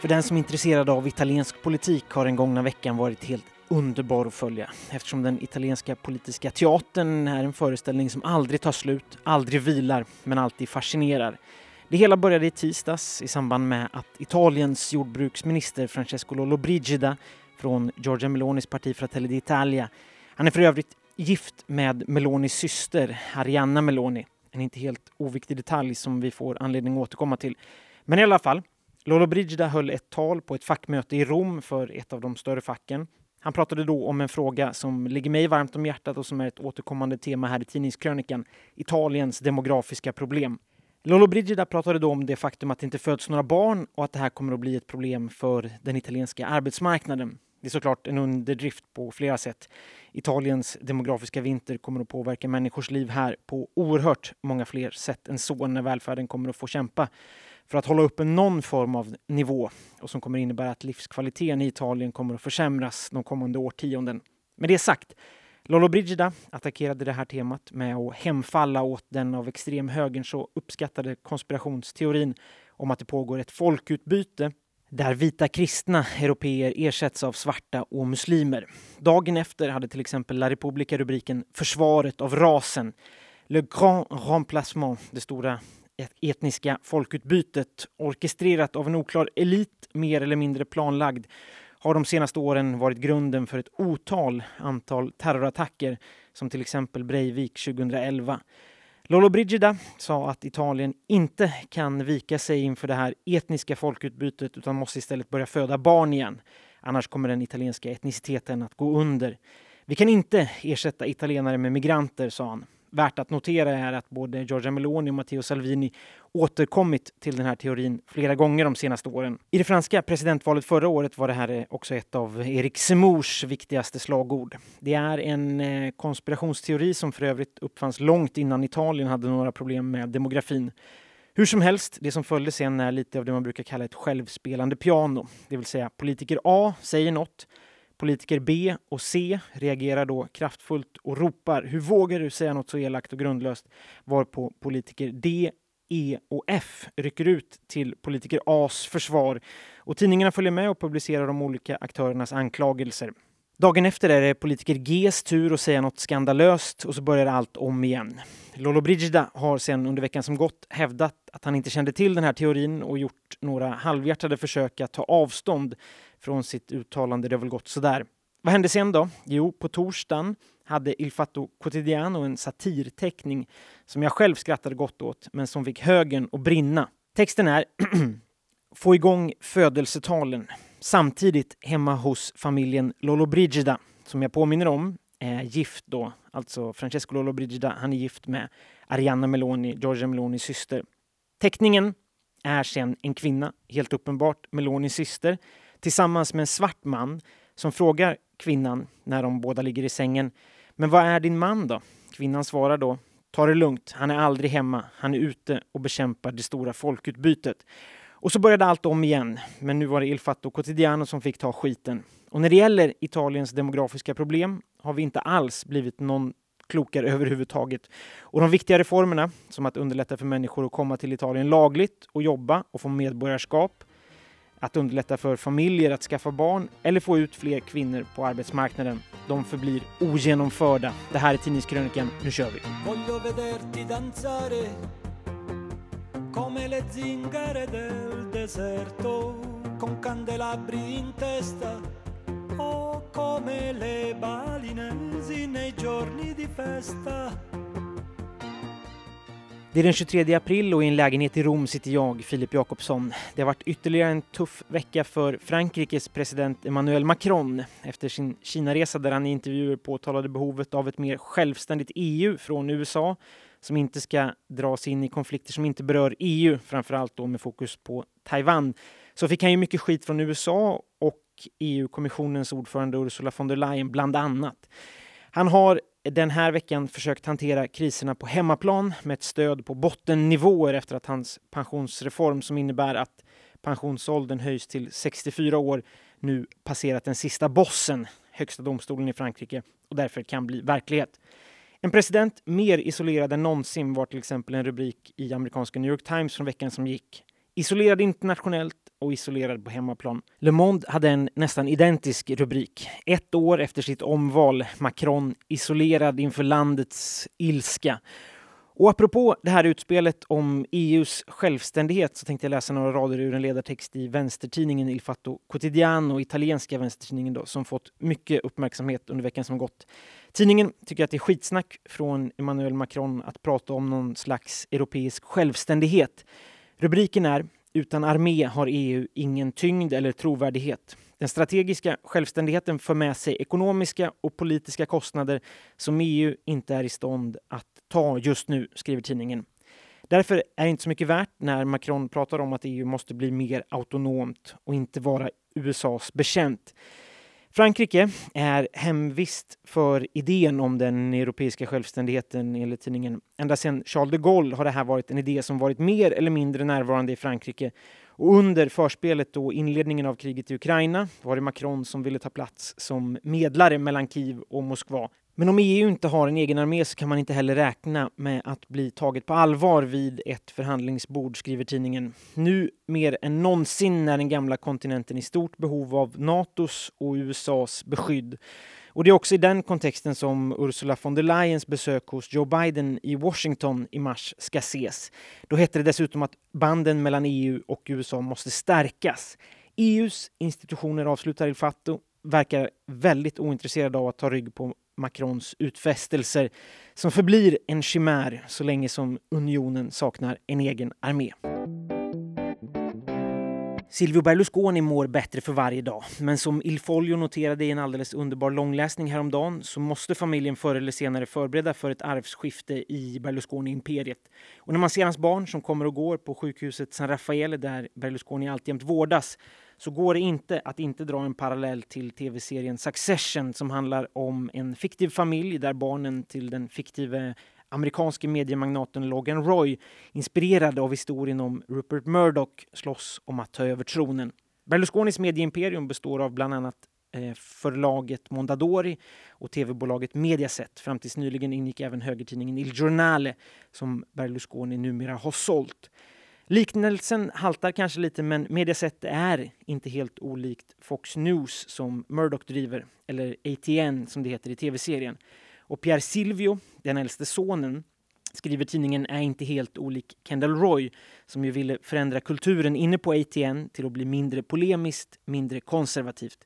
För den som är intresserad av italiensk politik har den gångna veckan varit helt underbar att följa eftersom den italienska politiska teatern är en föreställning som aldrig tar slut, aldrig vilar, men alltid fascinerar. Det hela började i tisdags i samband med att Italiens jordbruksminister Francesco Lollobrigida från Giorgia Melonis parti Fratelli d'Italia, han är för övrigt gift med Melonis syster Arianna Meloni, en inte helt oviktig detalj som vi får anledning att återkomma till. Men i alla fall, Lollobrigida höll ett tal på ett fackmöte i Rom för ett av de större facken. Han pratade då om en fråga som ligger mig varmt om hjärtat och som är ett återkommande tema här i tidningskrönikan, Italiens demografiska problem. Lollobrigida pratade då om det faktum att det inte föds några barn och att det här kommer att bli ett problem för den italienska arbetsmarknaden. Det är såklart en underdrift på flera sätt. Italiens demografiska vinter kommer att påverka människors liv här på oerhört många fler sätt än så när välfärden kommer att få kämpa för att hålla uppe någon form av nivå och som kommer innebära att livskvaliteten i Italien kommer att försämras de kommande årtionden. Med det sagt, Lollobrigida attackerade det här temat med att hemfalla åt den av extremhögern så uppskattade konspirationsteorin om att det pågår ett folkutbyte där vita kristna europeer ersätts av svarta och muslimer. Dagen efter hade till exempel La Repubblica rubriken Försvaret av rasen. Le Grand Remplacement, det stora etniska folkutbytet orkestrerat av en oklar elit, mer eller mindre planlagd, har de senaste åren varit grunden för ett otal antal terrorattacker som till exempel Breivik 2011. Lollobrigida sa att Italien inte kan vika sig inför det här etniska folkutbytet utan måste istället börja föda barn igen. Annars kommer den italienska etniciteten att gå under. Vi kan inte ersätta italienare med migranter, sa han. Värt att notera är att både Giorgia Meloni och Matteo Salvini återkommit till den här teorin flera gånger de senaste åren. I det franska presidentvalet förra året var det här eh, också ett av Eric Zemmours viktigaste slagord. Det är en eh, konspirationsteori som för övrigt uppfanns långt innan Italien hade några problem med demografin. Hur som helst, det som följde sen är lite av det man brukar kalla ett självspelande piano. Det vill säga politiker A säger något Politiker B och C reagerar då kraftfullt och ropar “Hur vågar du säga något så elakt och grundlöst?” varpå politiker D, E och F rycker ut till politiker A's försvar och tidningarna följer med och publicerar de olika aktörernas anklagelser. Dagen efter är det politiker Gs tur att säga något skandalöst och så börjar allt om igen. Lollobrigida har sen under veckan som gått hävdat att han inte kände till den här teorin och gjort några halvhjärtade försök att ta avstånd från sitt uttalande. Det har väl gått sådär. Vad hände sen då? Jo, på torsdagen hade Il Fatto Quotidiano en satirteckning som jag själv skrattade gott åt, men som fick högen att brinna. Texten är Få igång födelsetalen samtidigt hemma hos familjen Lollobrigida som jag påminner om är gift då, alltså Francesco Lollobrigida, han är gift med Arianna Meloni, Giorgia Melonis syster. Teckningen är sen en kvinna, helt uppenbart Melonis syster, tillsammans med en svart man som frågar kvinnan när de båda ligger i sängen. Men vad är din man då? Kvinnan svarar då Ta det lugnt, han är aldrig hemma. Han är ute och bekämpar det stora folkutbytet. Och så började allt om igen, men nu var det Il Fatto Quotidiano som fick ta skiten. Och när det gäller Italiens demografiska problem har vi inte alls blivit någon klokare överhuvudtaget. Och de viktiga reformerna, som att underlätta för människor att komma till Italien lagligt och jobba och få medborgarskap, att underlätta för familjer att skaffa barn eller få ut fler kvinnor på arbetsmarknaden. De förblir ogenomförda. Det här är Tidningskrönikan. Nu kör vi! come le zingare del deserto con candelabri in testa o come le balinesi nei giorni di festa det är den 23 april och i en lägenhet i Rom sitter jag, Filip Jakobsson. Det har varit ytterligare en tuff vecka för Frankrikes president Emmanuel Macron efter sin Kinaresa där han i intervjuer påtalade behovet av ett mer självständigt EU från USA som inte ska dras in i konflikter som inte berör EU, framförallt då med fokus på Taiwan. Så fick han ju mycket skit från USA och EU-kommissionens ordförande Ursula von der Leyen bland annat. Han har den här veckan försökt hantera kriserna på hemmaplan med ett stöd på bottennivåer efter att hans pensionsreform som innebär att pensionsåldern höjs till 64 år nu passerat den sista bossen, Högsta domstolen i Frankrike, och därför kan bli verklighet. En president mer isolerad än någonsin var till exempel en rubrik i amerikanska New York Times från veckan som gick. Isolerad internationellt, och isolerad på hemmaplan. Le Monde hade en nästan identisk rubrik. Ett år efter sitt omval, Macron isolerad inför landets ilska. Och apropå det här utspelet om EUs självständighet så tänkte jag läsa några rader ur en ledartext i vänstertidningen Il Fatto Quotidiano, italienska vänstertidningen då, som fått mycket uppmärksamhet under veckan som gått. Tidningen tycker att det är skitsnack från Emmanuel Macron att prata om någon slags europeisk självständighet. Rubriken är “Utan armé har EU ingen tyngd eller trovärdighet”. Den strategiska självständigheten för med sig ekonomiska och politiska kostnader som EU inte är i stånd att ta just nu, skriver tidningen. Därför är det inte så mycket värt när Macron pratar om att EU måste bli mer autonomt och inte vara USAs bekänt. Frankrike är hemvist för idén om den europeiska självständigheten enligt tidningen. Ända sedan Charles de Gaulle har det här varit en idé som varit mer eller mindre närvarande i Frankrike. Och under förspelet och inledningen av kriget i Ukraina var det Macron som ville ta plats som medlare mellan Kiev och Moskva. Men om EU inte har en egen armé så kan man inte heller räkna med att bli taget på allvar vid ett förhandlingsbord, skriver tidningen. Nu mer än någonsin är den gamla kontinenten i stort behov av Natos och USAs beskydd. Och det är också i den kontexten som Ursula von der Leyens besök hos Joe Biden i Washington i mars ska ses. Då hette det dessutom att banden mellan EU och USA måste stärkas. EUs institutioner, avslutar Il Fatto, verkar väldigt ointresserade av att ta rygg på Macrons utfästelser som förblir en chimär så länge som unionen saknar en egen armé. Silvio Berlusconi mår bättre för varje dag, men som Il Foglio noterade i en alldeles underbar långläsning häromdagen så måste familjen förr eller senare förbereda för ett arvsskifte i Berlusconi-imperiet. Och när man ser hans barn som kommer och går på sjukhuset San Raffaele där Berlusconi alltjämt vårdas så går det inte att inte dra en parallell till tv-serien Succession som handlar om en fiktiv familj där barnen till den fiktive amerikanske mediemagnaten Logan Roy inspirerad av historien om Rupert Murdoch slåss om att ta över tronen. Berlusconis medieimperium består av bland annat eh, förlaget Mondadori och tv-bolaget Mediaset. Fram tills nyligen ingick även högertidningen Il Giornale som Berlusconi numera har sålt. Liknelsen haltar kanske lite men Mediaset är inte helt olikt Fox News som Murdoch driver, eller ATN som det heter i tv-serien. Och Pierre Silvio, den äldste sonen, skriver tidningen, är inte helt olik Kendall Roy som ju ville förändra kulturen inne på ATN till att bli mindre polemiskt, mindre konservativt.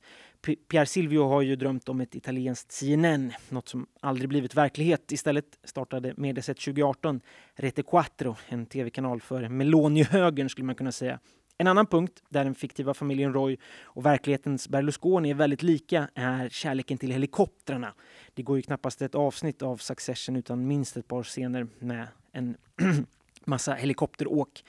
Pierre Silvio har ju drömt om ett italienskt CNN, något som aldrig blivit verklighet. Istället startade Mediaset 2018 Rete Quattro, en tv-kanal för Meloni-högern skulle man kunna säga. En annan punkt där den fiktiva familjen Roy och verklighetens Berlusconi är väldigt lika är kärleken till helikoptrarna. Det går ju knappast ett avsnitt av Succession utan minst ett par scener med en massa helikopteråk.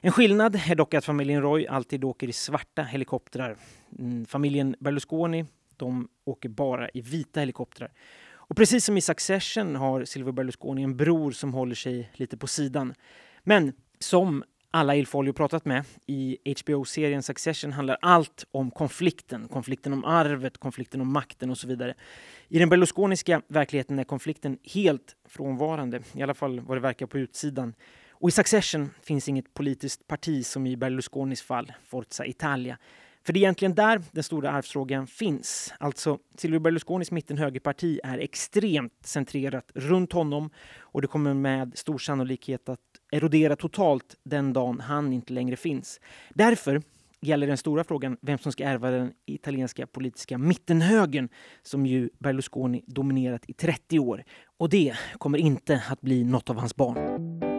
En skillnad är dock att familjen Roy alltid åker i svarta helikoptrar. Mm, familjen Berlusconi de åker bara i vita helikoptrar. Och precis som i Succession har Silvio Berlusconi en bror som håller sig lite på sidan. Men som alla Ilfolio pratat med i HBO-serien Succession handlar allt om konflikten. Konflikten om arvet, konflikten om makten och så vidare. I den berlusconiska verkligheten är konflikten helt frånvarande, i alla fall vad det verkar på utsidan. Och i Succession finns inget politiskt parti som i Berlusconis fall, Forza Italia. För det är egentligen där den stora arvsfrågan finns. Alltså, Silvio Berlusconis mitten-högerparti är extremt centrerat runt honom och det kommer med stor sannolikhet att erodera totalt den dagen han inte längre finns. Därför gäller den stora frågan vem som ska ärva den italienska politiska mittenhögern som ju Berlusconi dominerat i 30 år. Och det kommer inte att bli något av hans barn.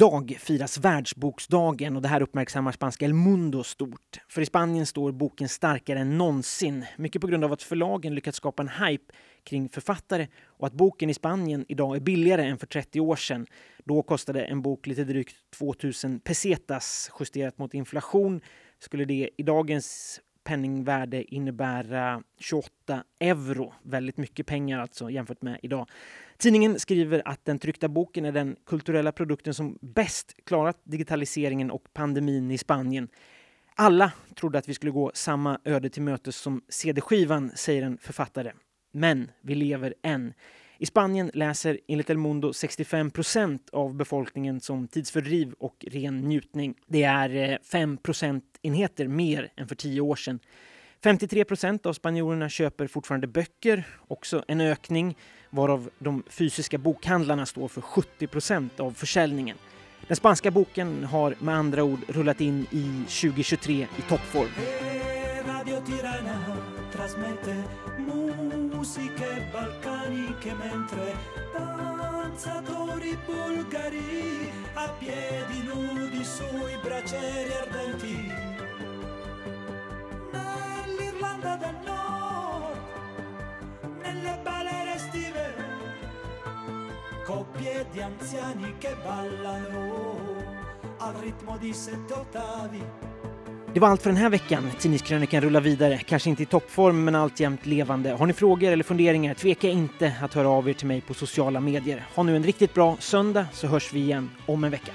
Idag firas världsboksdagen och det här uppmärksammar spanska El Mundo stort. För i Spanien står boken starkare än någonsin. Mycket på grund av att förlagen lyckats skapa en hype kring författare och att boken i Spanien idag är billigare än för 30 år sedan. Då kostade en bok lite drygt 2000 pesetas. Justerat mot inflation skulle det i dagens penningvärde innebära 28 euro. Väldigt mycket pengar alltså jämfört med idag. Tidningen skriver att den tryckta boken är den kulturella produkten som bäst klarat digitaliseringen och pandemin i Spanien. Alla trodde att vi skulle gå samma öde till mötes som CD-skivan, säger en författare. Men vi lever än. I Spanien läser enligt El Mundo 65 procent av befolkningen som tidsfördriv och ren njutning. Det är eh, 5 procentenheter mer än för tio år sedan. 53 procent av spanjorerna köper fortfarande böcker, också en ökning varav de fysiska bokhandlarna står för 70 procent av försäljningen. Den spanska boken har med andra ord rullat in i 2023 i toppform. Danzatori bulgari a piedi nudi sui bracieri ardenti. nell'Irlanda del Nord nelle balere estive coppie di anziani che ballano al ritmo di sette ottavi Det var allt för den här veckan. Tidningskrönikan rullar vidare, kanske inte i toppform men alltjämt levande. Har ni frågor eller funderingar, tveka inte att höra av er till mig på sociala medier. Ha nu en riktigt bra söndag så hörs vi igen om en vecka.